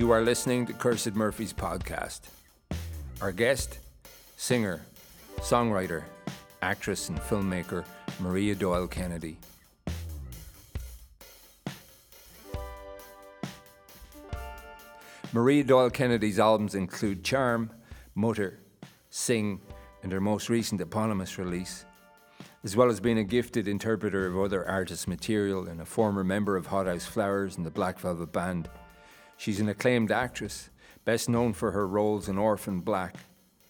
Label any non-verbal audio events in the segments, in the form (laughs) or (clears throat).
You are listening to Cursed Murphy's podcast. Our guest, singer, songwriter, actress, and filmmaker Maria Doyle Kennedy. Maria Doyle Kennedy's albums include Charm, Mutter, Sing, and her most recent eponymous release, as well as being a gifted interpreter of other artists' material and a former member of Hothouse Flowers and the Black Velvet Band. She's an acclaimed actress, best known for her roles in Orphan Black,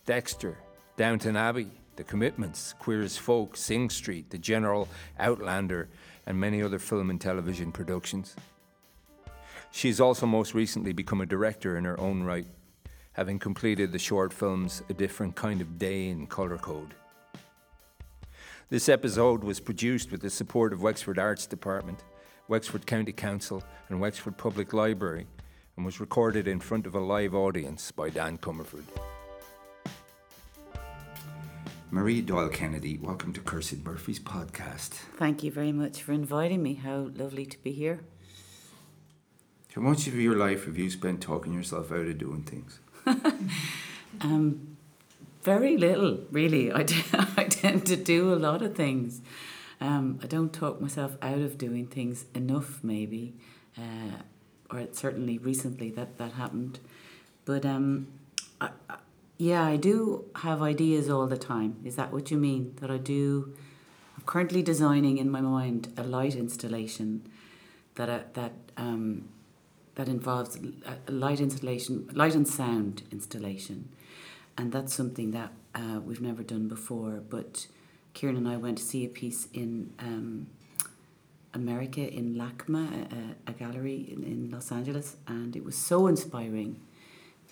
Dexter, Downton Abbey, The Commitments, Queer as Folk, Sing Street, The General, Outlander, and many other film and television productions. She has also most recently become a director in her own right, having completed the short films A Different Kind of Day and Colour Code. This episode was produced with the support of Wexford Arts Department, Wexford County Council, and Wexford Public Library, and was recorded in front of a live audience by Dan Comerford. Marie Doyle Kennedy, welcome to Cursed Murphy's podcast. Thank you very much for inviting me. How lovely to be here. How much of your life have you spent talking yourself out of doing things? (laughs) um, very little, really. I, t- (laughs) I tend to do a lot of things. Um, I don't talk myself out of doing things enough, maybe, uh, or certainly recently that that happened. But um, I, I, yeah, I do have ideas all the time. Is that what you mean? That I do. I'm currently designing in my mind a light installation that I, that um, that involves a light installation, light and sound installation, and that's something that uh, we've never done before. But Kieran and I went to see a piece in um, America in LACMA, a, a gallery in, in, Los Angeles, and it was so inspiring.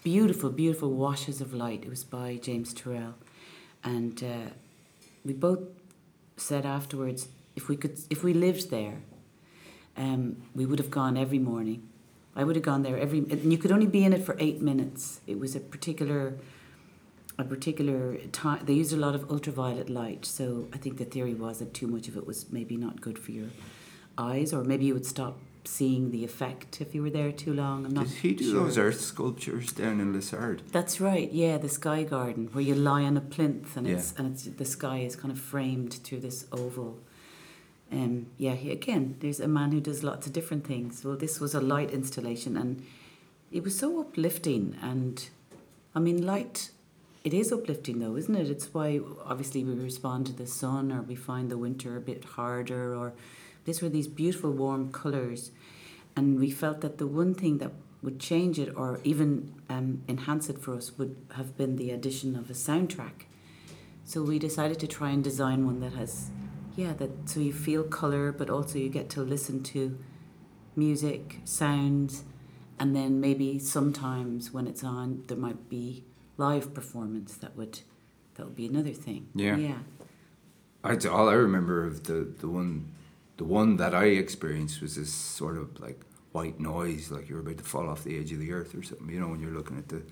Beautiful, beautiful washes of light. It was by James Turrell, and uh, we both said afterwards, if we could, if we lived there, um, we would have gone every morning I would have gone there every, and you could only be in it for eight minutes. It was a particular, a particular time. They used a lot of ultraviolet light, so I think the theory was that too much of it was maybe not good for your eyes, or maybe you would stop seeing the effect if you were there too long. I'm not. Did he do sure. those earth sculptures down in Liss Ard? That's right. Yeah, the sky garden where you lie on a plinth and yeah. it's and it's the sky is kind of framed through this oval um, yeah, he, again, there's a man who does lots of different things. Well, this was a light installation, and it was so uplifting. And I mean, light, it is uplifting though, isn't it? It's why obviously we respond to the sun, or we find the winter a bit harder, or these were these beautiful warm colours. And we felt that the one thing that would change it or even um, enhance it for us would have been the addition of a soundtrack. So we decided to try and design one that has yeah, that so you feel color, but also you get to listen to music, sounds, and then maybe sometimes when it's on, there might be live performance that would that would be another thing. Yeah, yeah. I all I remember of the the one the one that I experienced was this sort of like white noise, like you're about to fall off the edge of the earth or something. You know, when you're looking at the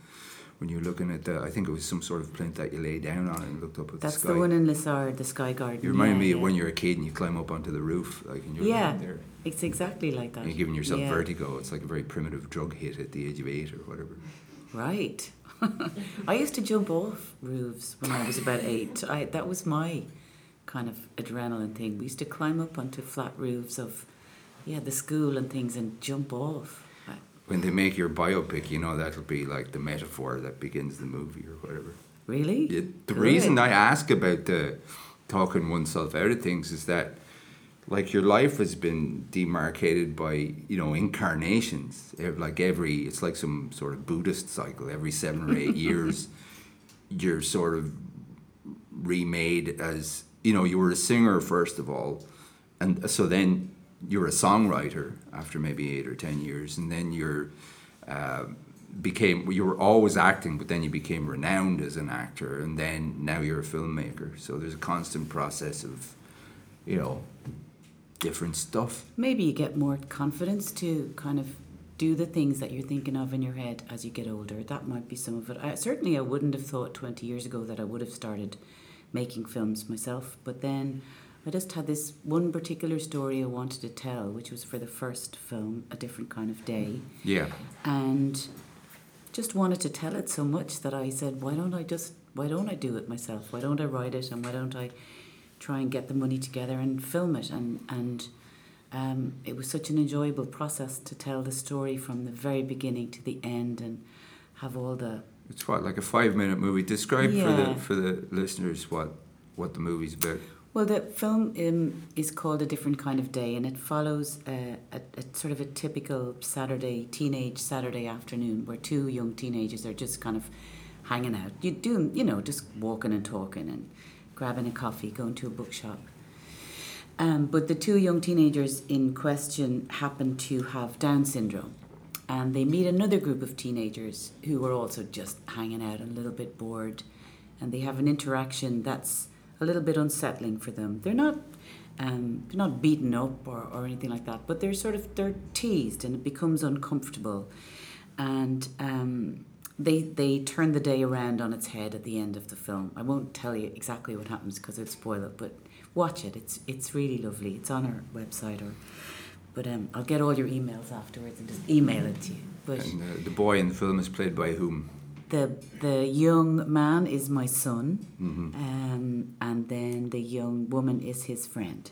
when you're looking at the, I think it was some sort of plinth that you lay down on and looked up at That's the sky. That's the one in Liss Ard, the Sky Garden. You remind yeah, me yeah. of when you're a kid and you climb up onto the roof, like and you're yeah, there. it's exactly like that. And you're giving yourself yeah. vertigo. It's like a very primitive drug hit at the age of eight or whatever. Right. (laughs) I used to jump off roofs when I was about eight. I that was my kind of adrenaline thing. We used to climb up onto flat roofs of yeah the school and things and jump off when they make your biopic, you know that'll be like the metaphor that begins the movie or whatever. Really? Yeah, the Good. reason I ask about the talking oneself out of things is that like your life has been demarcated by you know incarnations like every it's like some sort of buddhist cycle every seven or eight (laughs) years you're sort of remade as you know you were a singer first of all and so then you're a songwriter after maybe eight or ten years, and then you're uh, became you were always acting, but then you became renowned as an actor, and then now you're a filmmaker. So there's a constant process of, you know, different stuff. Maybe you get more confidence to kind of do the things that you're thinking of in your head as you get older. That might be some of it. I, certainly, I wouldn't have thought 20 years ago that I would have started making films myself, but then I just had this one particular story I wanted to tell, which was for the first film, A Different Kind of Day. Yeah. And just wanted to tell it so much that I said, why don't I just, why don't I do it myself? Why don't I write it and why don't I try and get the money together and film it? And, and um, it was such an enjoyable process to tell the story from the very beginning to the end and have all the It's what like a five minute movie. Describe for the for the listeners what what the movie's about. Well, the film um, is called A Different Kind of Day, and it follows uh, a, a sort of a typical Saturday, teenage Saturday afternoon, where two young teenagers are just kind of hanging out. You do, you know, just walking and talking and grabbing a coffee, going to a bookshop. Um, but the two young teenagers in question happen to have Down syndrome, and they meet another group of teenagers who are also just hanging out and a little bit bored, and they have an interaction that's a little bit unsettling for them. They're not um, they're not beaten up or, or anything like that, but they're sort of they're teased and it becomes uncomfortable, and um, they they turn the day around on its head at the end of the film. I won't tell you exactly what happens because it'd spoil it, but watch it. It's it's really lovely. It's on our website or. But um, I'll get all your emails afterwards and just email it to you. But And uh, the boy in the film is played by whom? the the young man is my son, Mm-hmm. um, and then the young woman is his friend,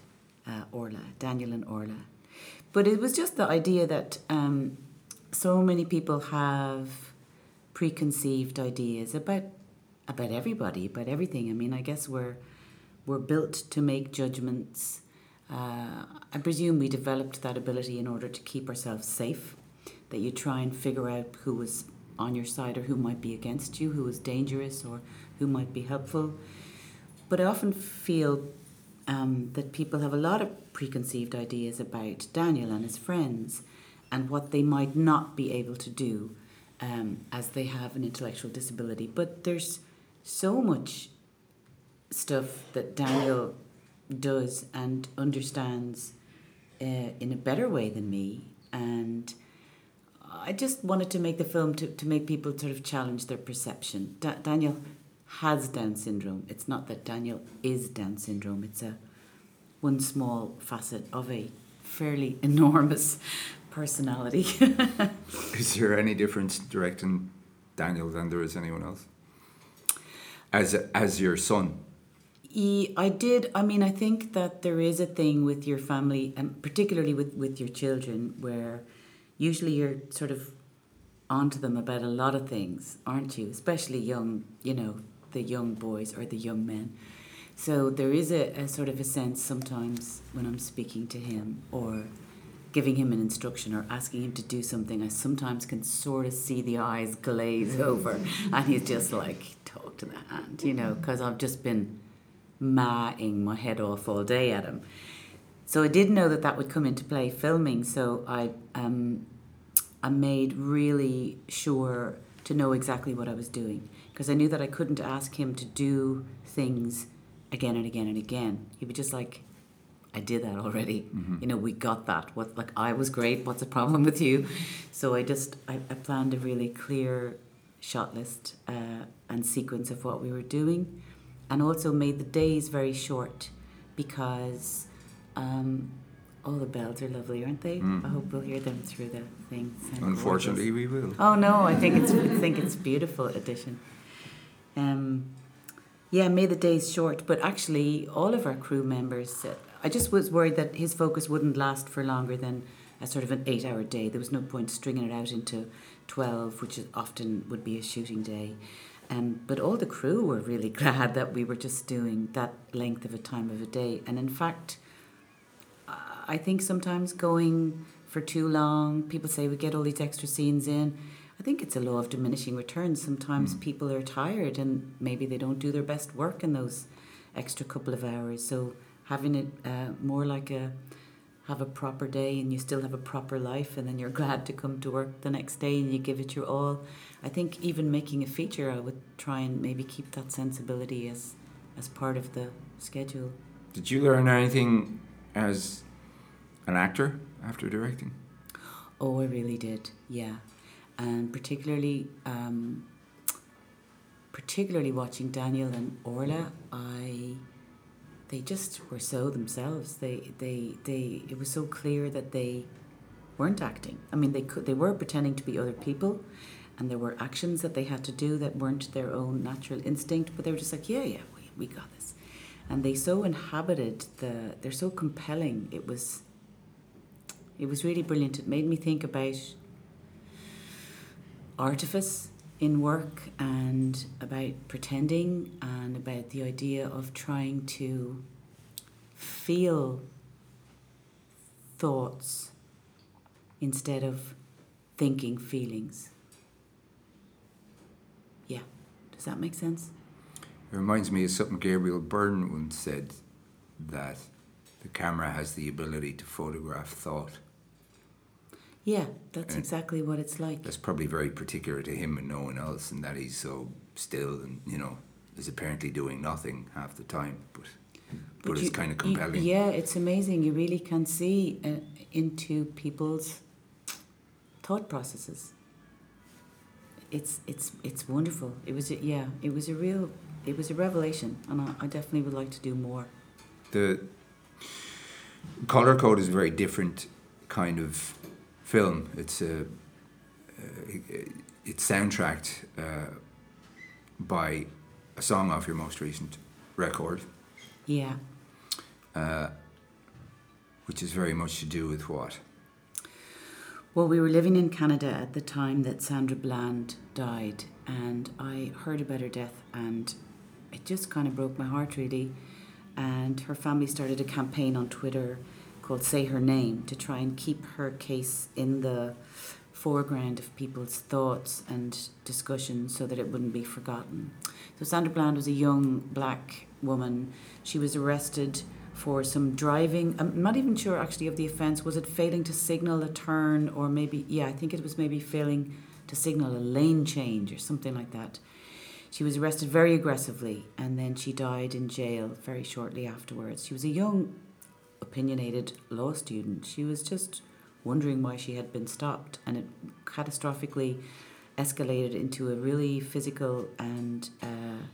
uh, Orla, Daniel and Orla. But it was just the idea that um, so many people have preconceived ideas about about everybody, about everything. I mean, I guess we're we're built to make judgments. Uh, I presume we developed that ability in order to keep ourselves safe. That you try and figure out who was on your side or who might be against you, who was dangerous or who might be helpful. But I often feel um, that people have a lot of preconceived ideas about Daniel and his friends and what they might not be able to do um, as they have an intellectual disability. But there's so much stuff that Daniel does and understands uh, in a better way than me. And I just wanted to make the film to, to make people sort of challenge their perception. Da- Daniel has Down syndrome. It's not that Daniel is Down syndrome. It's a one small facet of a fairly (laughs) enormous personality. (laughs) Is there any difference directing Daniel than there is anyone else? As as your son. I did. I mean, I think that there is a thing with your family, and particularly with, with your children, where usually you're sort of onto them about a lot of things, aren't you? Especially young, you know, the young boys or the young men. So there is a, a sort of a sense sometimes when I'm speaking to him or giving him an instruction or asking him to do something, I sometimes can sort of see the eyes glaze (laughs) over and he's just like, talk to the hand, you know, because I've just been mahing my head off all day at him. So I did know that that would come into play filming, so I um, I made really sure to know exactly what I was doing because I knew that I couldn't ask him to do things again and again and again. He would be just like, I did that already. You know, we got that. What like I was great. What's the problem with you? So I just I, I planned a really clear shot list uh, and sequence of what we were doing, and also made the days very short because. Um, all the bells are lovely, aren't they? I hope we'll hear them through the thing. Unfortunately, gorgeous. we will. Oh no, I think it's I think it's a beautiful addition. Um, yeah, made the days short, but actually all of our crew members. Said, I just was worried that his focus wouldn't last for longer than a sort of an eight-hour day. There was no point stringing it out into twelve, which often would be a shooting day. Um, but all the crew were really (laughs) glad that we were just doing that length of a time of a day, and in fact. I think sometimes going for too long, people say we get all these extra scenes in. I think it's a law of diminishing returns. Sometimes people are tired and maybe they don't do their best work in those extra couple of hours. So having it uh, more like a have a proper day and you still have a proper life and then you're (laughs) glad to come to work the next day and you give it your all. I think even making a feature I would try and maybe keep that sensibility as as part of the schedule. Did you learn anything as an actor after directing? Oh, I really did. Yeah, and particularly, um, particularly watching Daniel and Orla, I they just were so themselves. They they they it was so clear that they weren't acting. I mean, they could they were pretending to be other people, and there were actions that they had to do that weren't their own natural instinct. But they were just like, yeah, yeah, we, we got this, and they so inhabited the. They're so compelling. It was. It was really brilliant. It made me think about artifice in work and about pretending and about the idea of trying to feel thoughts instead of thinking feelings. Yeah, does that make sense? It reminds me of something Gabriel Byrne once said that the camera has the ability to photograph thought. Yeah, that's and exactly what it's like. That's probably very particular to him and no one else, and that he's so still and, you know, is apparently doing nothing half the time. But but, but you, it's kind of compelling. yeah, it's amazing. You really can see uh, into people's thought processes. It's it's it's wonderful. It was a, yeah, it was a real it was a revelation, and I, I definitely would like to do more. The color code is a very different kind of film. It's a uh, it's soundtracked uh, by a song off your most recent record. Yeah. Uh, which is very much to do with what? Well, we were living in Canada at the time that Sandra Bland died, and I heard about her death, and it just kind of broke my heart, really. And her family started a campaign on Twitter called Say Her Name to try and keep her case in the foreground of people's thoughts and discussions so that it wouldn't be forgotten. So, Sandra Bland was a young black woman. She was arrested for some driving. I'm not even sure actually of the offence. Was it failing to signal a turn, or maybe yeah, I think it was maybe failing to signal a lane change or something like that. She was arrested very aggressively, and then she died in jail very shortly afterwards. She was a young, opinionated law student. She was just wondering why she had been stopped, and it catastrophically escalated into a really physical and uh,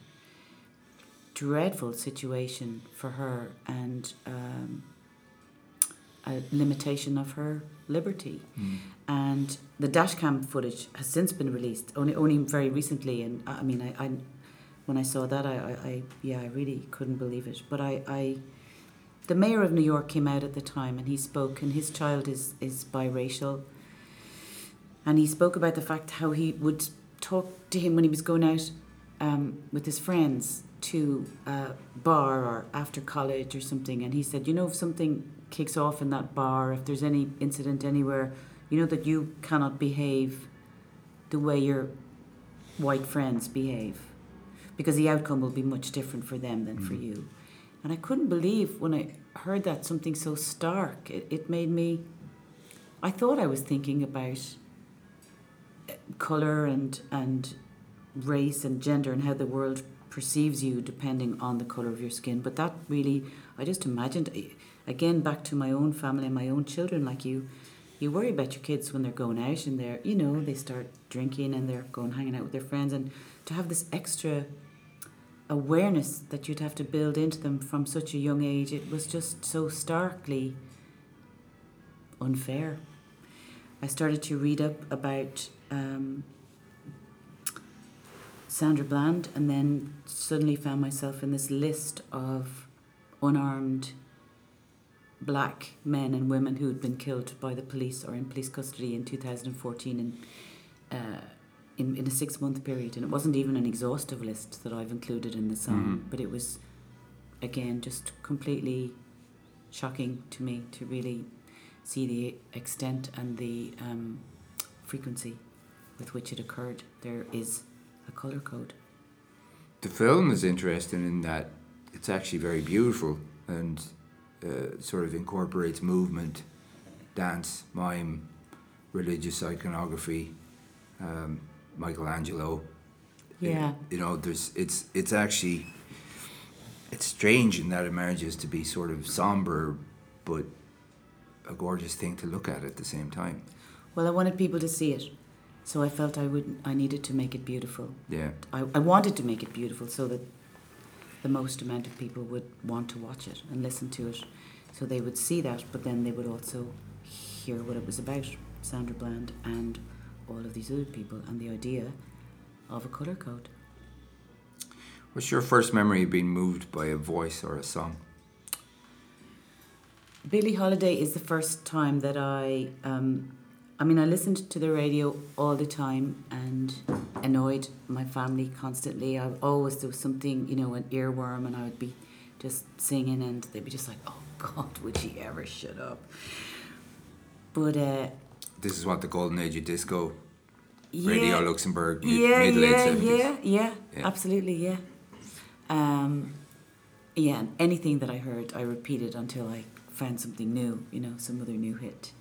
dreadful situation for her and um, a limitation of her liberty. Mm. And the dashcam footage has since been released, only only very recently. And I mean, I, I when I saw that, I, I, I, yeah, I really couldn't believe it. But I, I, the mayor of New York came out at the time and he spoke, and his child is is biracial. And he spoke about the fact how he would talk to him when he was going out um, with his friends to a bar or after college or something, and he said, you know, if something kicks off in that bar, if there's any incident anywhere, you know that you cannot behave the way your white friends behave, because the outcome will be much different for them than mm. for you. And I couldn't believe when I heard that something so stark. It, it made me. I thought I was thinking about uh, color and and race and gender and how the world perceives you depending on the color of your skin. But that really, I just imagined, again, back to my own family and my own children, like you, you worry about your kids when they're going out and they're, you know, they start drinking and they're going hanging out with their friends. And to have this extra awareness that you'd have to build into them from such a young age, it was just so starkly unfair. I started to read up about um, Sandra Bland, and then suddenly found myself in this list of unarmed black men and women who had been killed by the police or in police custody in 2014 in, uh, in, in a six month period. And it wasn't even an exhaustive list that I've included in the song, mm-hmm. but it was, again, just completely shocking to me to really see the extent and the um, frequency with which it occurred. There is a colour code. The film is interesting in that it's actually very beautiful and uh, sort of incorporates movement, dance, mime, religious iconography, um, Michelangelo. Yeah. you know, there's it's it's actually it's strange in that it manages to be sort of somber, but a gorgeous thing to look at at the same time. Well, I wanted people to see it. So I felt I would I needed to make it beautiful. Yeah. I, I wanted to make it beautiful so that the most amount of people would want to watch it and listen to it. So they would see that, but then they would also hear what it was about, Sandra Bland and all of these other people, and the idea of a colour code. What's your first memory of being moved by a voice or a song? Billie Holiday is the first time that I, um, I mean, I listened to the radio all the time and annoyed my family constantly. I always there was something, you know, an earworm, and I would be just singing, and they'd be just like, "Oh God, would she ever shut up?" But uh, This is what the golden age of disco, yeah, Radio Luxembourg, yeah, mid late yeah, 70s. yeah, yeah, Yeah. absolutely, yeah. Um, yeah, and anything that I heard, I repeated until I found something new, you know, some other new hit.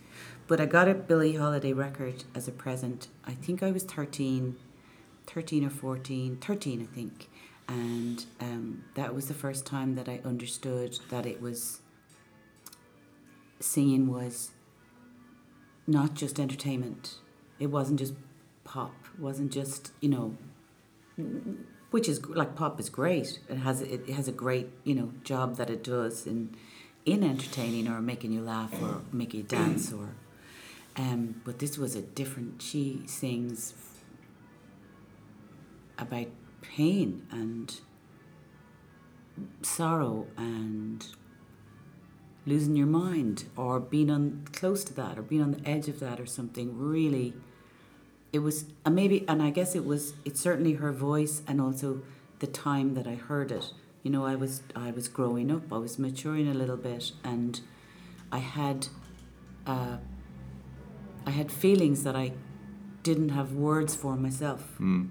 But I got a Billie Holiday record as a present. I think I was 13, 13 or 14, 13, I think. And um, that was the first time that I understood that it was, singing was not just entertainment. It wasn't just pop. It wasn't just you know, which is like pop is great. It has it, has a great you know job that it does in in entertaining or making you laugh or making you dance or. Um, but this was a different. She sings about pain and sorrow and losing your mind or being on close to that or being on the edge of that or something really it was and maybe and i guess it was it's certainly her voice and also the time that i heard it you know i was i was growing up i was maturing a little bit and i had uh, i had feelings that i didn't have words for myself Mm.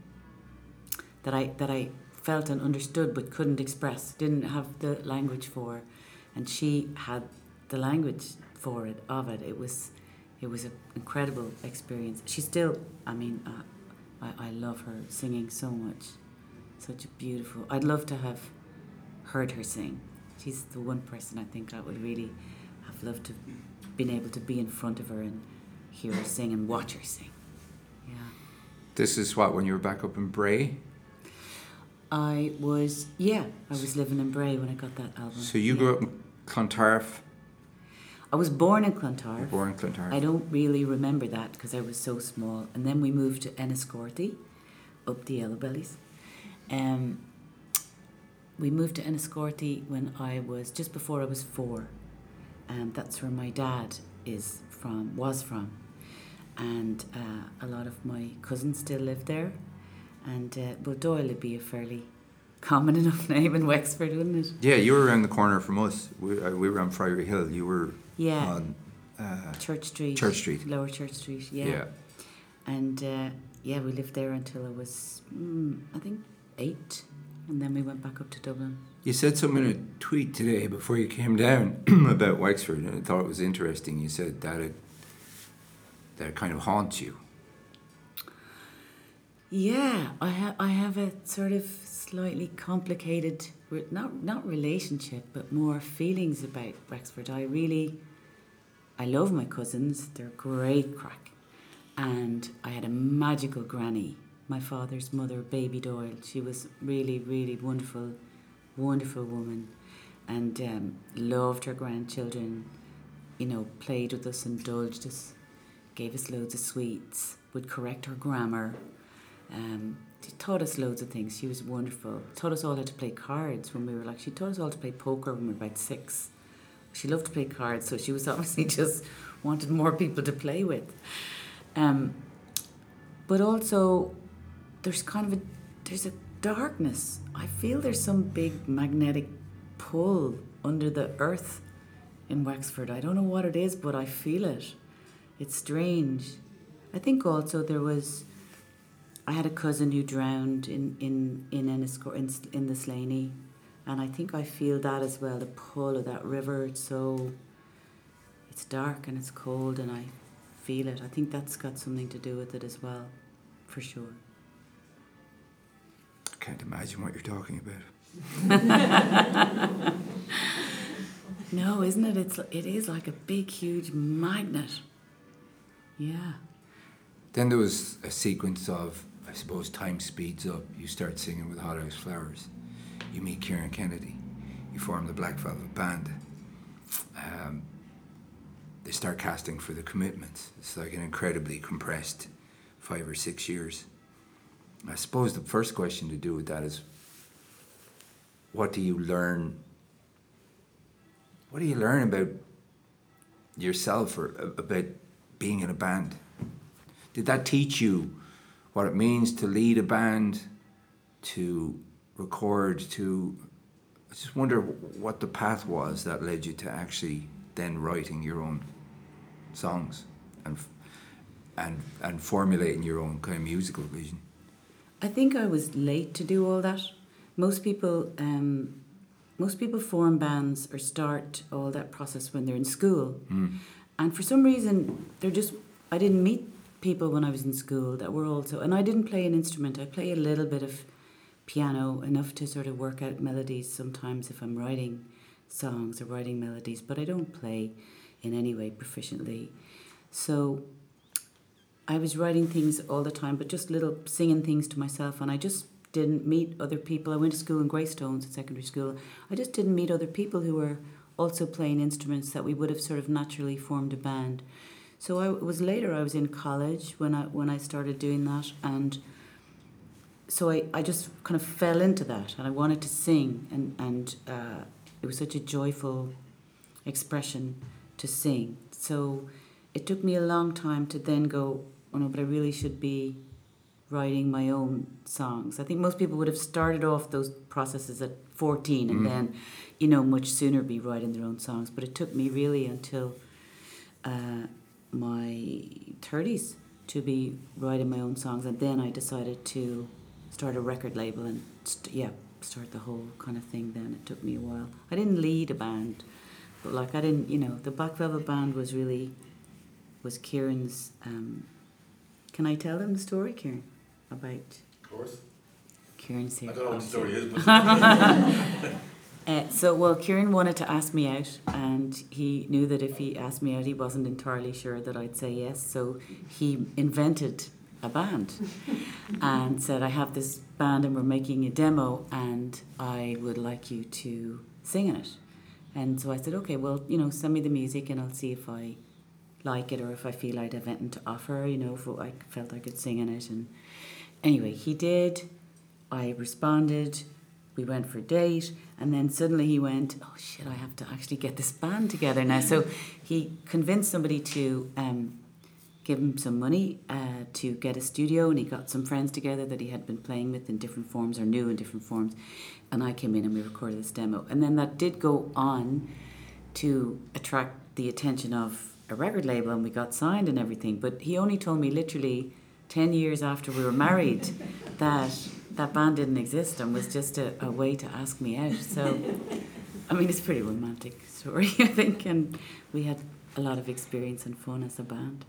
that I that I felt and understood but couldn't express, didn't have the language for, and she had the language for it of it. It was it was an incredible experience. She still, I mean, uh, I I love her singing so much, such a beautiful. I'd love to have heard her sing. She's the one person I think I would really have loved to been able to be in front of her and hear her sing and watch her sing. Yeah. This is what, when you were back up in Bray? I was, yeah, I was living in Bray when I got that album. So you yeah. grew up in Clontarf, I was born in Clontarf. born in Clontarf. I don't really remember that because I was so small. And then we moved to Enniscorthy, up the Yellow Bellies. Um, we moved to Enniscorthy when I was just before I was four, and that's where my dad is from, was from, and uh, a lot of my cousins still live there. And uh, well, Doyle would be a fairly common (laughs) enough name in Wexford, wouldn't it? Yeah, you were around the corner from us. We, uh, we were on Friary Hill. You were Yeah. on. Uh, Church Street. Church Street. Lower Church Street, yeah. yeah. And uh, yeah, we lived there until I was, mm, I think, eight. And then we went back up to Dublin. You said something in a tweet today before you came down (clears throat) about Wexford, and I thought it was interesting. You said that it that kind of haunts you. Yeah, I have I have a sort of slightly complicated, not not relationship, but more feelings about Wexford. I really, I love my cousins. They're great crack, and I had a magical granny. My father's mother, Baby Doyle. She was really, really wonderful, wonderful woman, and um, loved her grandchildren. You know, played with us, indulged us, gave us loads of sweets, would correct her grammar. Um, she taught us loads of things. She was wonderful. Taught us all how to play cards when we were like. She taught us all to play poker when we were about six. She loved to play cards, so she was (laughs) obviously just wanted more people to play with. Um, but also, there's kind of a there's a darkness. I feel there's some big magnetic pull under the earth in Wexford. I don't know what it is, but I feel it. It's strange. I think also there was. I had a cousin who drowned in in in Enniscor- in, in the Slaney, and I think I feel that as well. The pull of that river. It's so. It's dark and it's cold, and I feel it. I think that's got something to do with it as well, for sure. I can't imagine what you're talking about. (laughs) No, isn't it? It's it is like a big, huge magnet. Yeah. Then there was a sequence of, I suppose, time speeds up. You start singing with Hothouse Flowers. you meet Kieran Kennedy, you form the Black Velvet Band. Um, they start casting for the commitments. It's like an incredibly compressed five or six years. I suppose the first question to do with that is what do you learn? What do you learn about yourself or about being in a band? Did that teach you what it means to lead a band, to record, to. I just wonder what the path was that led you to actually then writing your own songs and and and formulating your own kind of musical vision. I think I was late to do all that. Most people, um, most people form bands or start all that process when they're in school, Mm. And for some reason they're just. I didn't meet people when I was in school that were also, and I didn't play an instrument. I play a little bit of piano, enough to sort of work out melodies sometimes if I'm writing songs or writing melodies, but I don't play in any way proficiently. So I was writing things all the time, but just little singing things to myself, and I just didn't meet other people. I went to school in Greystones at secondary school. I just didn't meet other people who were also playing instruments that we would have sort of naturally formed a band. So I it was later. I was in college when I when I started doing that, and so I, I just kind of fell into that, and I wanted to sing, and and uh, it was such a joyful expression to sing. So it took me a long time to then go, oh no, but I really should be writing my own songs. I think most people would have started off those processes at 14 and Mm. then, you know, much sooner be writing their own songs. But it took me really until uh, my 30s to be writing my own songs. And then I decided to start a record label and, st- yeah, start the whole kind of thing then. It took me a while. I didn't lead a band, but like I didn't, you know, the Black Velvet Band was really, was Kieran's, um, can I tell them the story, Kieran, about Of course. Kieran's here? I don't know what the story is, but (laughs) (laughs) Uh, so, well, Kieran wanted to ask me out, and he knew that if he asked me out, he wasn't entirely sure that I'd say yes. So he invented a band (laughs) and said, I have this band, and we're making a demo, and I would like you to sing in it. And so I said, okay, well, you know, send me the music, and I'll see if I like it or if I feel I'd have anything to offer, you know, if I felt I could sing in it. And anyway, he did. I responded. We went for a date, and then suddenly he went, "Oh shit! I have to actually get this band together now." So he convinced somebody to um, give him some money uh, to get a studio, and he got some friends together that he had been playing with in different forms or knew in different forms, and I came in and we recorded this demo, and then that did go on to attract the attention of a record label, and we got signed and everything. But he only told me literally ten years after we were married (laughs) that that band didn't exist and was just a, a way to ask me out. So, I mean, it's a pretty romantic story, (laughs) I think, and we had a lot of experience and fun as a band.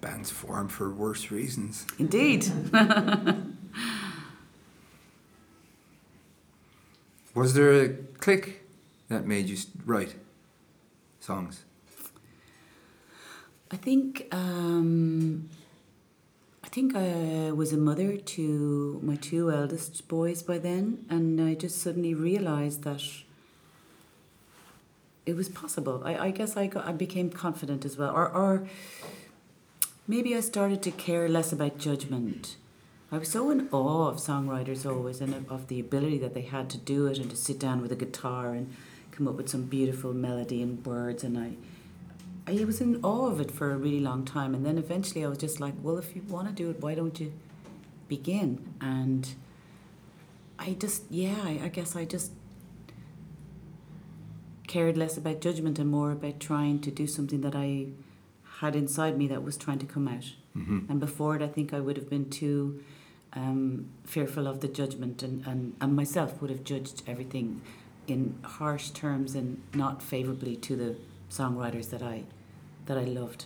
Bands form for worse reasons. Indeed. (laughs) Was there a click that made you write songs? I think um, think I was a mother to my two eldest boys by then, and I just suddenly realised that it was possible. I, I guess I got I became confident as well, or or maybe I started to care less about judgment. I was so in awe of songwriters always, and of the ability that they had to do it and to sit down with a guitar and come up with some beautiful melody and words, and I. I was in awe of it for a really long time, and then eventually I was just like, well, if you want to do it, why don't you begin? And I just, yeah, I, I guess I just cared less about judgment and more about trying to do something that I had inside me that was trying to come out. Mm-hmm. And before it, I think I would have been too um, fearful of the judgment, and, and, and myself would have judged everything in harsh terms and not favourably to the songwriters that I that I loved.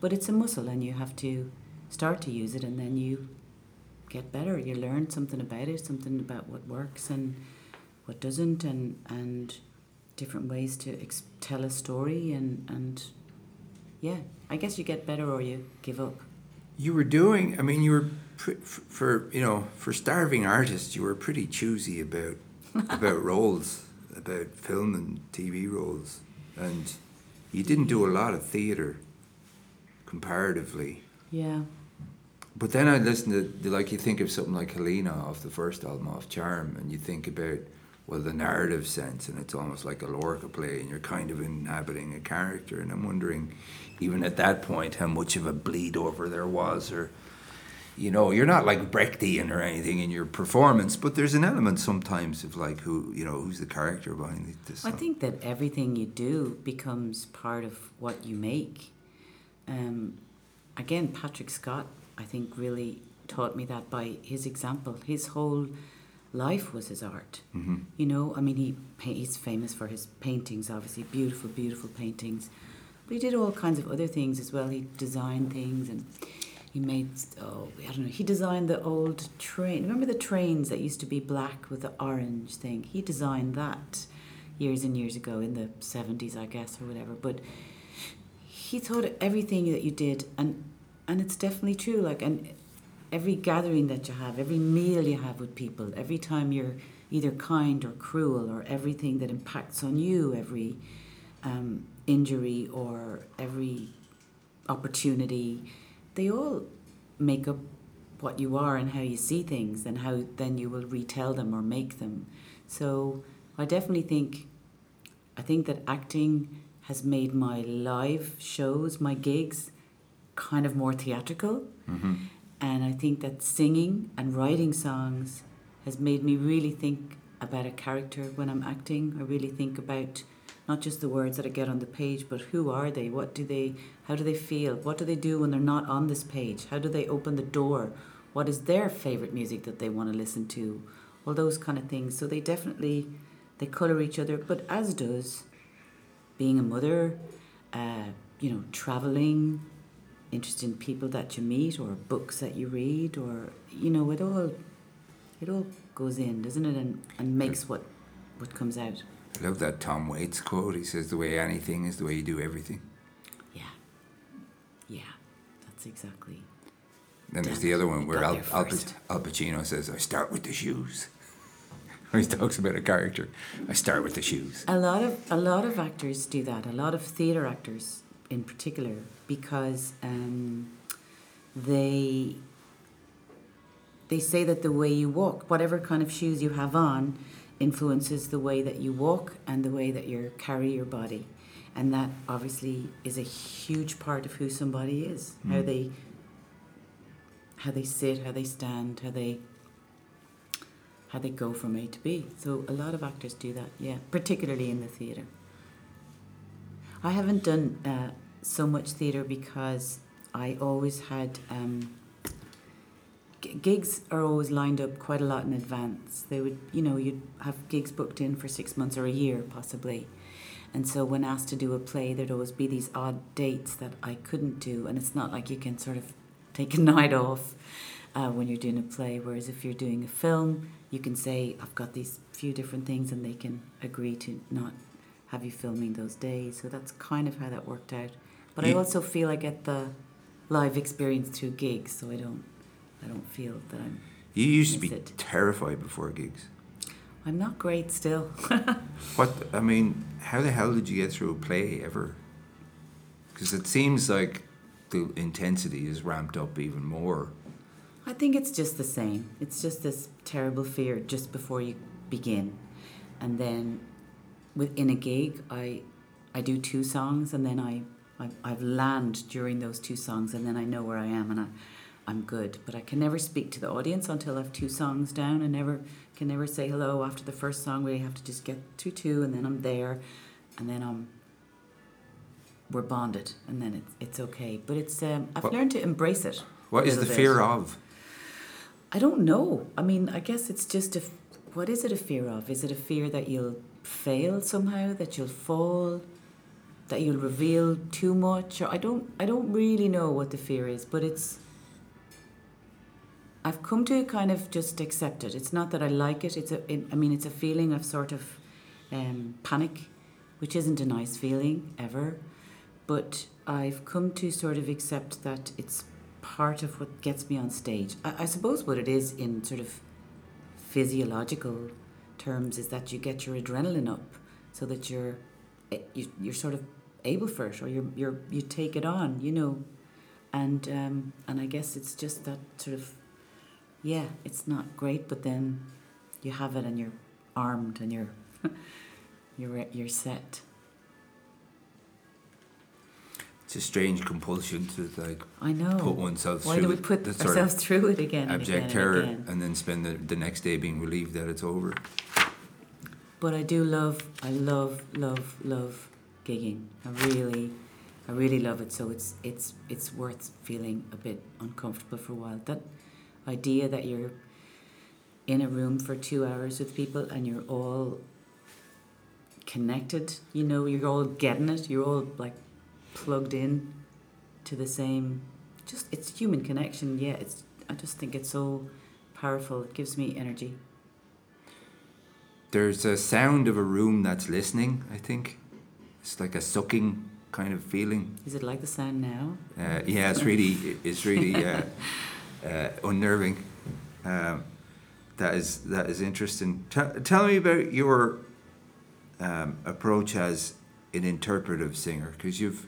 But it's a muscle, and you have to start to use it, and then you get better. You learn something about it, something about what works and what doesn't, and and different ways to ex- tell a story, and and yeah, I guess you get better or you give up. You were doing. I mean, you were pr- for you know for starving artists. You were pretty choosy about about (laughs) roles, about film and TV roles, and you didn't do a lot of theatre comparatively. Yeah. But then I listen to like you think of something like Helena off the first album off Charm, and you think about well the narrative sense, and it's almost like a Lorca play, and you're kind of inhabiting a character, and I'm wondering, even at that point, how much of a bleed over there was, or you know, you're not like Brechtian or anything in your performance, but there's an element sometimes of like who, you know, who's the character behind this. I think that everything you do becomes part of what you make. Um, again, Patrick Scott, I think, really taught me that by his example. His whole life was his art. Mm-hmm. You know, I mean, he he's famous for his paintings, obviously, beautiful, beautiful paintings. But he did all kinds of other things as well. He designed things and he made oh I don't know he designed the old train remember the trains that used to be black with the orange thing? He designed that years and years ago in the 70s I guess or whatever but he thought everything that you did and and it's definitely true like and every gathering that you have every meal you have with people every time you're either kind or cruel or everything that impacts on you every um, injury or every opportunity they all make up what you are and how you see things and how then you will retell them or make them. So I definitely think I think that acting has made my live shows, my gigs, kind of more theatrical. Mm-hmm. And I think that singing and writing songs has made me really think about a character when I'm acting. I really think about not just the words that I get on the page, but who are they? What do they, how do they feel? What do they do when they're not on this page? How do they open the door? What is their favorite music that they want to listen to? All those kind of things. So they definitely, they color each other, but as does being a mother, uh, you know, traveling, interested in people that you meet or books that you read or, you know, it all, it all goes in, doesn't it? And, and makes what, what comes out. I love that Tom Waits quote. He says, "The way anything is the way you do everything." Yeah, yeah, that's exactly. Then there's the other one where Al, Al, Al, Pacino says, "I start with the shoes." (laughs) he talks about a character, I start with the shoes. A lot of a lot of actors do that. A lot of theatre actors, in particular, because um, they they say that the way you walk, whatever kind of shoes you have on, influences the way that you walk and the way that you carry your body. And that obviously is a huge part of who somebody is. Mm. How they how they sit, how they stand, how they how they go from A to B. So a lot of actors do that, yeah, particularly in the theatre. I haven't done uh, so much theatre because I always had um, gigs are always lined up quite a lot in advance. They would, you know, you'd have gigs booked in for six months or a year possibly. And so when asked to do a play, there'd always be these odd dates that I couldn't do. And it's not like you can sort of take a (laughs) night off uh, when you're doing a play. Whereas if you're doing a film, you can say, I've got these few different things, and they can agree to not have you filming those days. So that's kind of how that worked out. But I also feel I get the live experience through gigs, so I don't I don't feel that I'm. You used to be it. terrified before gigs. I'm not great still. (laughs) what I mean, how the hell did you get through a play ever? Because it seems like the intensity is ramped up even more. I think it's just the same. It's just this terrible fear just before you begin, and then within a gig, I I do two songs, and then I, I I've land during those two songs, and then I know where I am, and I I'm good. But I can never speak to the audience until I have two songs down. I never can never say hello after the first song. We have to just get to two, and then I'm there, and then I'm we're bonded, and then it's it's okay. But it's um, I've what, learned to embrace it. What is the bit. fear of? I don't know. I mean, I guess it's just a. What is it a fear of? Is it a fear that you'll fail somehow? That you'll fall? That you'll reveal too much? Or I don't. I don't really know what the fear is, but it's I've come to kind of just accept it. It's not that I like it. It's a, it, I mean, it's a feeling of sort of um, panic, which isn't a nice feeling ever. But I've come to sort of accept that it's part of what gets me on stage. I, I suppose what it is in sort of physiological terms is that you get your adrenaline up so that you're eh, you, you're sort of able for it or you're, you're you take it on you know and um, and I guess it's just that sort of yeah it's not great but then you have it and you're armed and you're (laughs) you're you're set It's a strange compulsion to like I know put oneself why through do we put the sort of ourselves through it again and abject again terror and and then spend the, the next day being relieved that it's over. But I do love, I love, love, love gigging. I really, I really love it. So it's it's it's worth feeling a bit uncomfortable for a while. That idea that you're in a room for two hours with people and you're all connected. You know, you're all getting it. You're all like plugged in to the same. Just it's human connection. Yeah, it's. I just think it's so powerful. It gives me energy. There's a sound of a room that's listening, I think. It's like a sucking kind of feeling. Is it like the sound now? Uh, yeah, it's really, it's really (laughs) uh, uh, unnerving. Um, that is that is interesting. T- tell me about your um, approach as an interpretive singer, because you've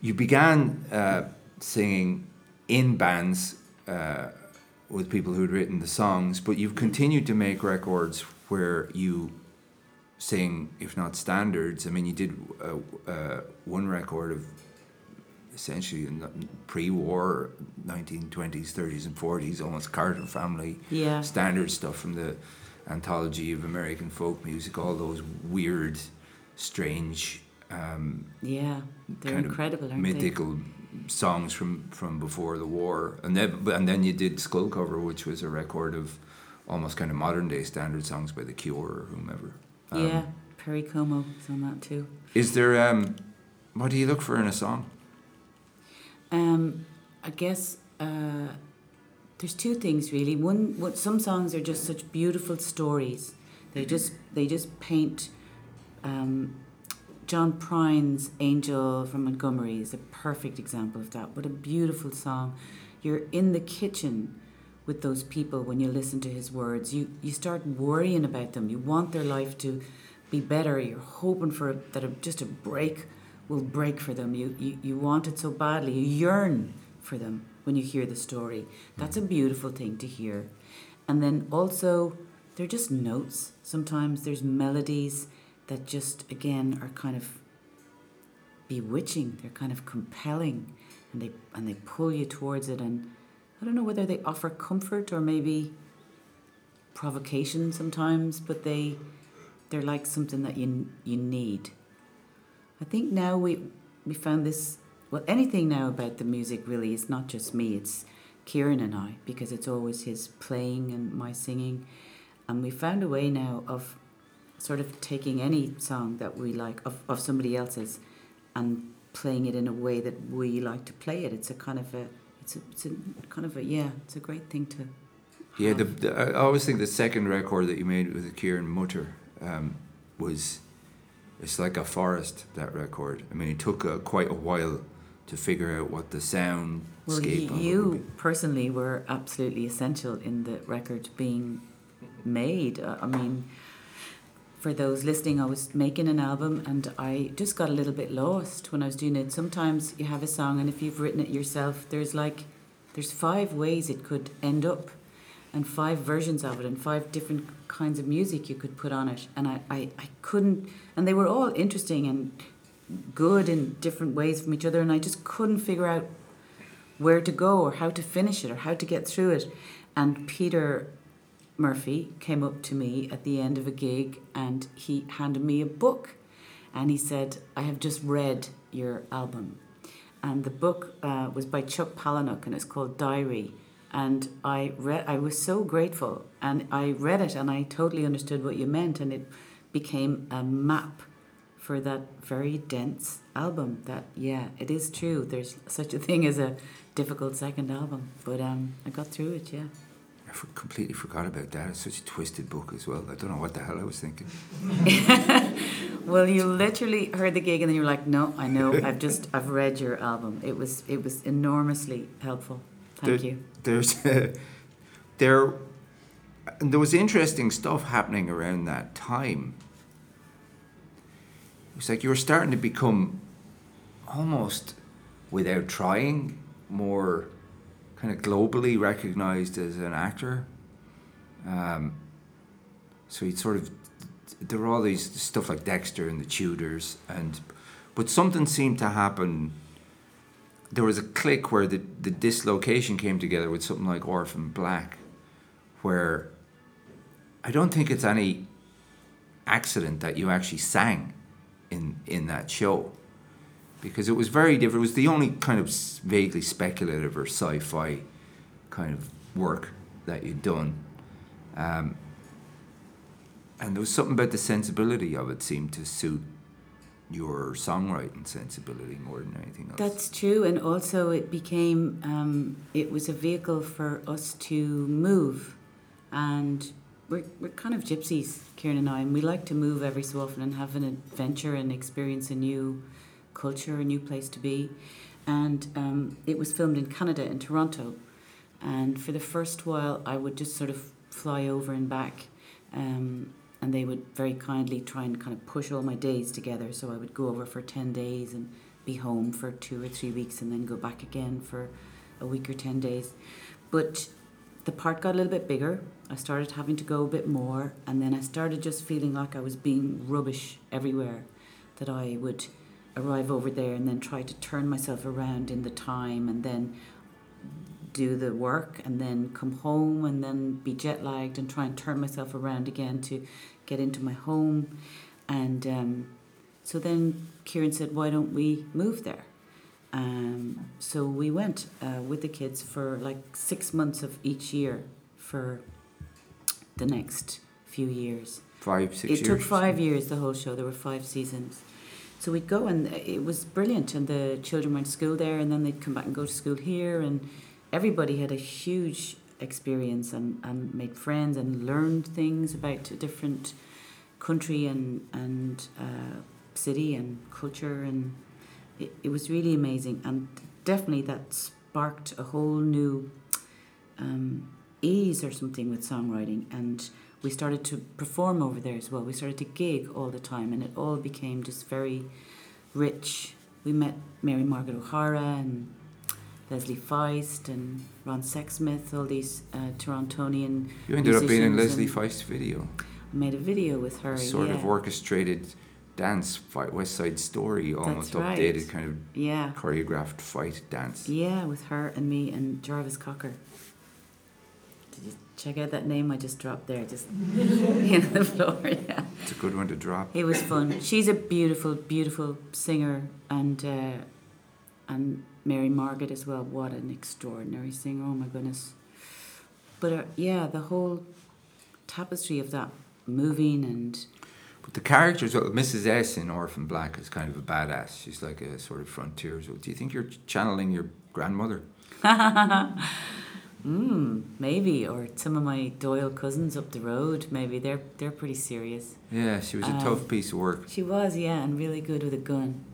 you began uh, singing in bands uh, with people who'd written the songs, but you've continued to make records where you sing, if not standards. I mean, you did uh, uh, one record of essentially in pre-war 1920s 30s and 40s almost carter family Yeah. standard stuff from the anthology of american folk music all those weird strange um, Yeah, they're kind of incredible, aren't mythical songs from from before the war and then and then you did Skullcover which was a record of almost kind of modern day standard songs by the cure or whomever? Um, yeah, Perry Como is on that too. is there um what do you look for in a song Um, I guess uh, there's two things really. One, what some songs are just such beautiful stories. They just they just paint. Um, John Prine's "Angel from Montgomery" is a perfect example of that. What a beautiful song! You're in the kitchen with those people when you listen to his words. You you start worrying about them. You want their life to be better. You're hoping for that a, just a break will break for them. You, you you want it so badly. You yearn for them when you hear the story. That's a beautiful thing to hear. And then also, they're just notes. Sometimes there's melodies that just again are kind of bewitching. They're kind of compelling, and they and they pull you towards it. And I don't know whether they offer comfort or maybe provocation sometimes, but they they're like something that you you need. I think now we we found this well anything now about the music really is not just me it's Kieran and I because it's always his playing and my singing. And we found a way now of sort of taking any song that we like of, of somebody else's and playing it in a way that we like to play it. It's a kind of a it's a, it's a kind of a yeah it's a great thing to Yeah, the, the, I always think the second record that you made with Kieran Mutter um, was it's like a forest. That record. I mean, it took uh, quite a while to figure out what the sound Well, scape y- of would you personally were absolutely essential in the record being made. Uh, I mean, for those listening, I was making an album and I just got a little bit lost when I was doing it. Sometimes you have a song, and if you've written it yourself, there's like there's five ways it could end up, and five versions of it, and five different kinds of music you could put on it. And I, I, I couldn't, and they were all interesting and good in different ways from each other, and I just couldn't figure out where to go or how to finish it or how to get through it. And Peter Murphy came up to me at the end of a gig and he handed me a book and he said, I have just read your album. And the book uh, was by Chuck Palahniuk and it's called Diary. And I read, I was so grateful, and I read it, and I totally understood what you meant, and it became a map for that very dense album. That yeah, it is true. There's such a thing as a difficult second album, but um, I got through it. Yeah. I for- completely forgot about that. It's such a twisted book as well. I don't know what the hell I was thinking. (laughs) Well, you literally heard the gig, and then you were like, "No, I know. I've just I've read your album. It was it was enormously helpful. Thank There- you." There's (laughs) there and there was interesting stuff happening around that time. It was like you were starting to become almost without trying more kind of globally recognized as an actor. Um, so he'd sort of there were all these stuff like Dexter and the Tudors and but something seemed to happen there was a click where the, the dislocation came together with something like Orphan Black where I don't think it's any accident that you actually sang in in that show because it was very different. It was the only kind of vaguely speculative or sci-fi kind of work that you'd done, um, and there was something about the sensibility of it seemed to suit your songwriting sensibility more than anything else. That's true, and also it became um, it was a vehicle for us to move, and we're we're kind of gypsies, Kieran and I, and we like to move every so often and have an adventure and experience a new culture, a new place to be. And um, it was filmed in Canada, in Toronto. And for the first while, I would just sort of fly over and back. Um, and they would very kindly try and kind of push all my days together. So I would go over for 10 days and be home for two or three weeks and then go back again for a week or 10 days. But the part got a little bit bigger. I started having to go a bit more. And then I started just feeling like I was being rubbish everywhere. That I would arrive over there and then try to turn myself around in the time and then do the work and then come home and then be jet lagged and try and turn myself around again to get into my home. And um, so then Kieran said, Why don't we move there? Um, so we went uh, with the kids for like six months of each year for the next few years. Five, six it years. took five years, the whole show. There were five seasons. So we'd go and it was brilliant, and the children went to school there, and then they'd come back and go to school here, and everybody had a huge experience and, and made friends and learned things about a different country and and uh, city and culture, and it, it was really amazing, and definitely that sparked a whole new um, ease or something with songwriting and we started to perform over there as well. We started to gig all the time, and it all became just very rich. We met Mary Margaret O'Hara and Leslie Feist and Ron Sexsmith, all these uh, Torontonian. You ended up being in Leslie Feist's video. I made a video with her. Sort yeah. of orchestrated dance fight, West Side Story, almost right. updated kind of Yeah, choreographed fight dance. yeah, with her and me and Jarvis Cocker. Did you check out that name I just dropped there? Just (laughs) in the floor. (laughs) Yeah. It's a good one to drop. It was fun. She's a beautiful, beautiful singer, and uh, and Mary Margaret as well. What an extraordinary singer! Oh my goodness. But uh, yeah, the whole tapestry of that moving and But the characters, Mrs. S in Orphan Black is kind of a badass. She's like a sort of frontier. So do you think you're channeling your grandmother? (laughs) mm, maybe or some of my Doyle cousins up the road. Maybe they're they're pretty serious. Yeah, she was a Um, tough piece of work. She was, yeah, and really good with a gun.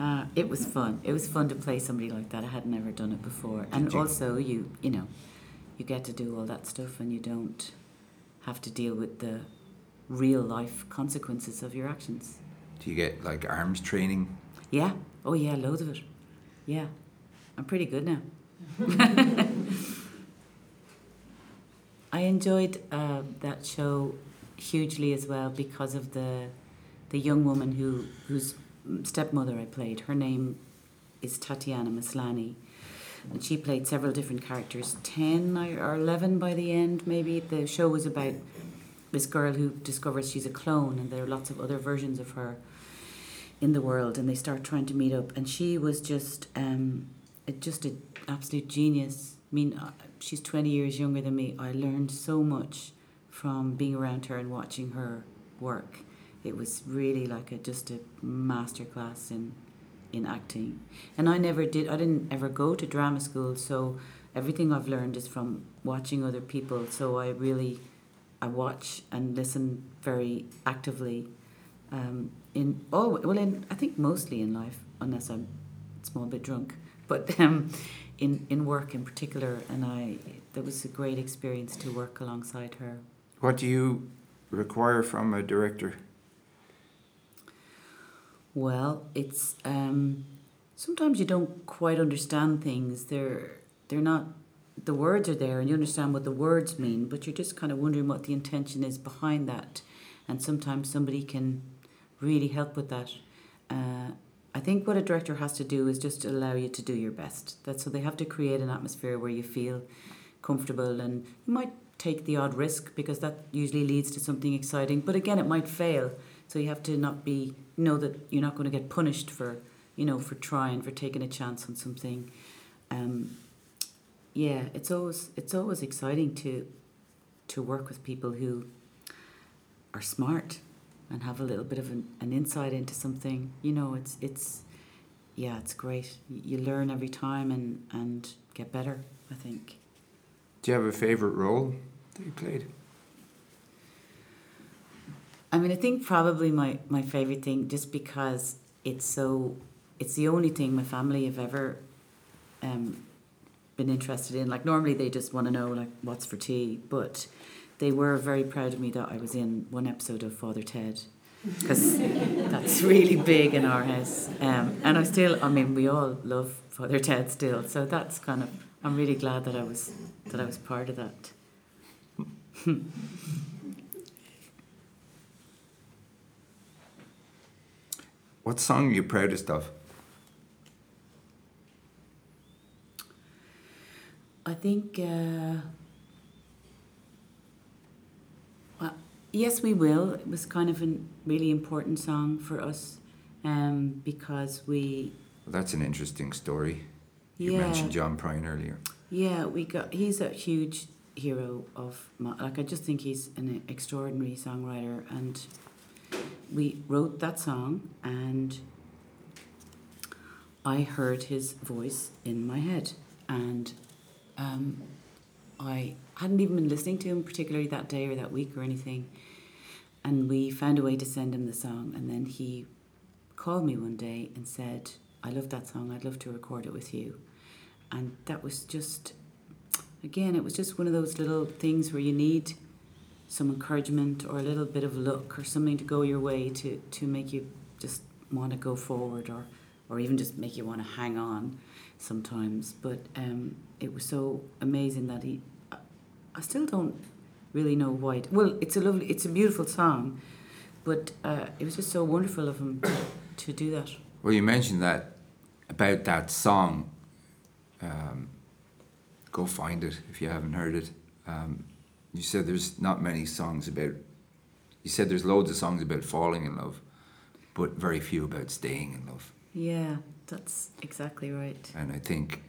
Uh, it was fun. It was fun to play somebody like that. I had never done it before, and you- also you, you know, you get to do all that stuff, and you don't have to deal with the real life consequences of your actions. Do you get like arms training? Yeah. Oh yeah, loads of it. Yeah, I'm pretty good now. (laughs) I enjoyed uh, that show hugely as well because of the the young woman who whose stepmother I played. Her name is Tatiana Maslany, and she played several different characters. Ten or eleven by the end, maybe. The show was about this girl who discovers she's a clone, and there are lots of other versions of her in the world, and they start trying to meet up. And she was just um, just an absolute genius. I mean, uh, she's twenty years younger than me. I learned so much from being around her and watching her work. It was really like a just a masterclass in in acting. And I never did. I didn't ever go to drama school, so everything I've learned is from watching other people. So I really I watch and listen very actively. Um, in all well, in I think mostly in life, unless I'm a small bit drunk. But (laughs) um, in, in work in particular, and I that was a great experience to work alongside her. What do you require from a director? Well, it's um, sometimes you don't quite understand things. They're they're not the words are there and you understand what the words mean, but you're just kind of wondering what the intention is behind that. And sometimes somebody can really help with that. Uh, I think what a director has to do is just allow you to do your best. That's so they have to create an atmosphere where you feel comfortable and you might take the odd risk because that usually leads to something exciting. But again, it might fail. So you have to not be know that you're not going to get punished for you know for trying for taking a chance on something. Um, yeah, it's always it's always exciting to to work with people who are smart and have a little bit of an, an insight into something. You know, it's it's yeah, it's great. You learn every time and and get better. I think. Do you have a favorite role that you played? I mean, I think probably my my favorite thing, just because it's so, it's the only thing my family have ever um, been interested in. Like normally they just want to know like what's for tea, but they were very proud of me that I was in one episode of Father Ted because (laughs) that's really big in our house. Um, and I still, I mean, we all love Father Ted still, so that's kind of. I'm really glad that I was that I was part of that. (laughs) what song are you proudest of? I think. Uh, well, yes, we will. It was kind of a really important song for us um, because we. Well, that's an interesting story. You Yeah. mentioned John Prine earlier. Yeah, we got. He's a huge hero of my. Like I just think he's an extraordinary songwriter, and we wrote that song, and I heard his voice in my head, and um, I hadn't even been listening to him particularly that day or that week or anything, and we found a way to send him the song, and then he called me one day and said, "I love that song. I'd love to record it with you." and that was just again it was just one of those little things where you need some encouragement or a little bit of luck or something to go your way to to make you just want to go forward or or even just make you want to hang on sometimes but um, it was so amazing that he I, still don't really know why it, well it's a lovely it's a beautiful song but uh, it was just so wonderful of him to, to do that Well, you mentioned that about that song. Um, go find it if you haven't heard it. Um, you said there's not many songs about. You said there's loads of songs about falling in love, but very few about staying in love. yeah that's exactly right And I think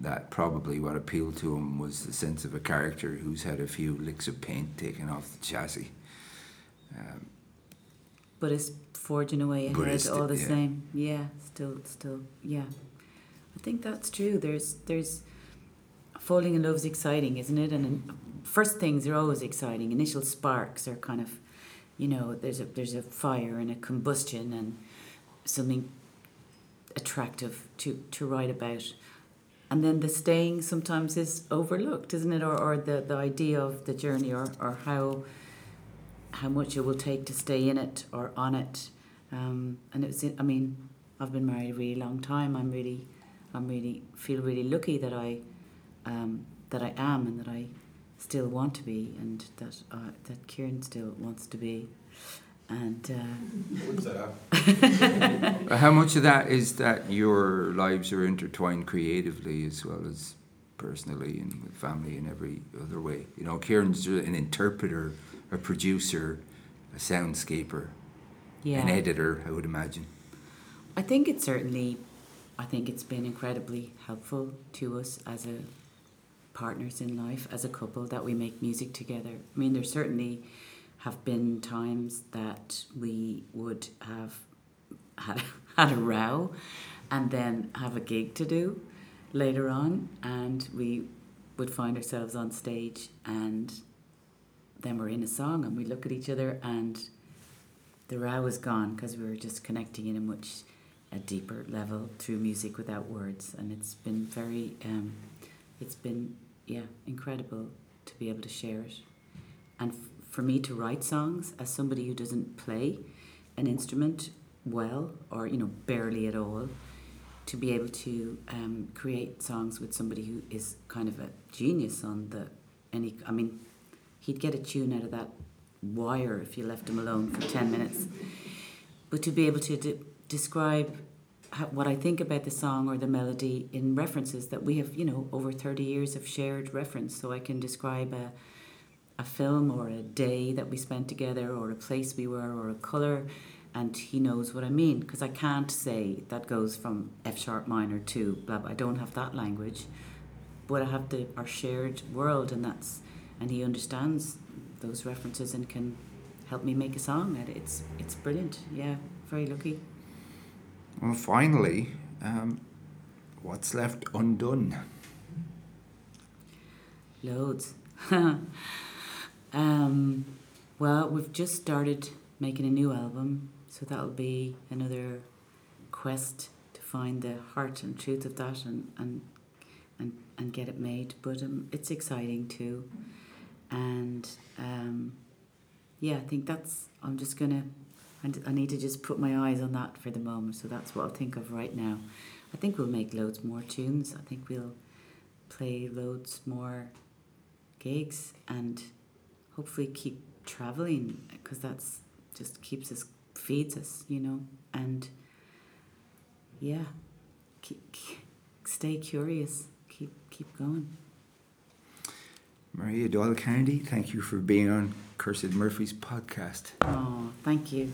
that probably what appealed to him was the sense of a character who's had a few licks of paint taken off the chassis. Um, but it's forging away ahead it's all the- yeah. same. Yeah, still, still, yeah. I think that's true. There's, there's, falling in love is exciting, isn't it? And first things are always exciting. Initial sparks are kind of, you know, there's a there's a fire and a combustion and something attractive to to write about. And then the staying sometimes is overlooked, isn't it? Or, or the, the idea of the journey or, or how how much it will take to stay in it or on it. Um, and it's I mean, I've been married a really long time. I'm really I'm really feel really lucky that I um, that I am and that I still want to be and that uh, that Kieran still wants to be. And uh, (laughs) How much of that is that your lives are intertwined creatively as well as personally and with family in every other way? You know, Kieran's an interpreter, a producer, a soundscaper, yeah, an editor, I would imagine. I think it's certainly, I think it's been incredibly helpful to us as a partners in life, as a couple, that we make music together. I mean, there certainly have been times that we would have had (laughs) had a row, and then have a gig to do later on, and we would find ourselves on stage, and then we're in a song, and we look at each other, and the row is gone because we were just connecting in a much a deeper level through music without words, and it's been very, um, it's been yeah incredible to be able to share it, and f- for me to write songs as somebody who doesn't play an instrument well or you know barely at all to be able to um, create songs with somebody who is kind of a genius on the any I mean he'd get a tune out of that wire if you left him alone for 10 minutes. But to be able to de- describe what I think about the song or the melody in references that we have you know over 30 years of shared reference. So I can describe a a film or a day that we spent together or a place we were or a color and he knows what I mean. Because I can't say that goes from F sharp minor to blah, blah. I don't have that language but I have the our shared world and that's and he understands those references and can help me make a song and it's it's brilliant. Yeah very lucky well finally um, what's left undone loads (laughs) um, well we've just started making a new album so that'll be another quest to find the heart and truth of that and and and, and get it made. But um, it's exciting too, and um, yeah, I think that's. I'm just gonna. I need to just put my eyes on that for the moment. So that's what I'll think of right now. I think we'll make loads more tunes. I think we'll play loads more gigs and hopefully keep traveling because that's just keeps us feeds us, you know, and yeah, keep, keep, stay curious, keep keep going. Maria Doyle Kennedy, thank you for being on Cursed Murphy's podcast. Oh, thank you.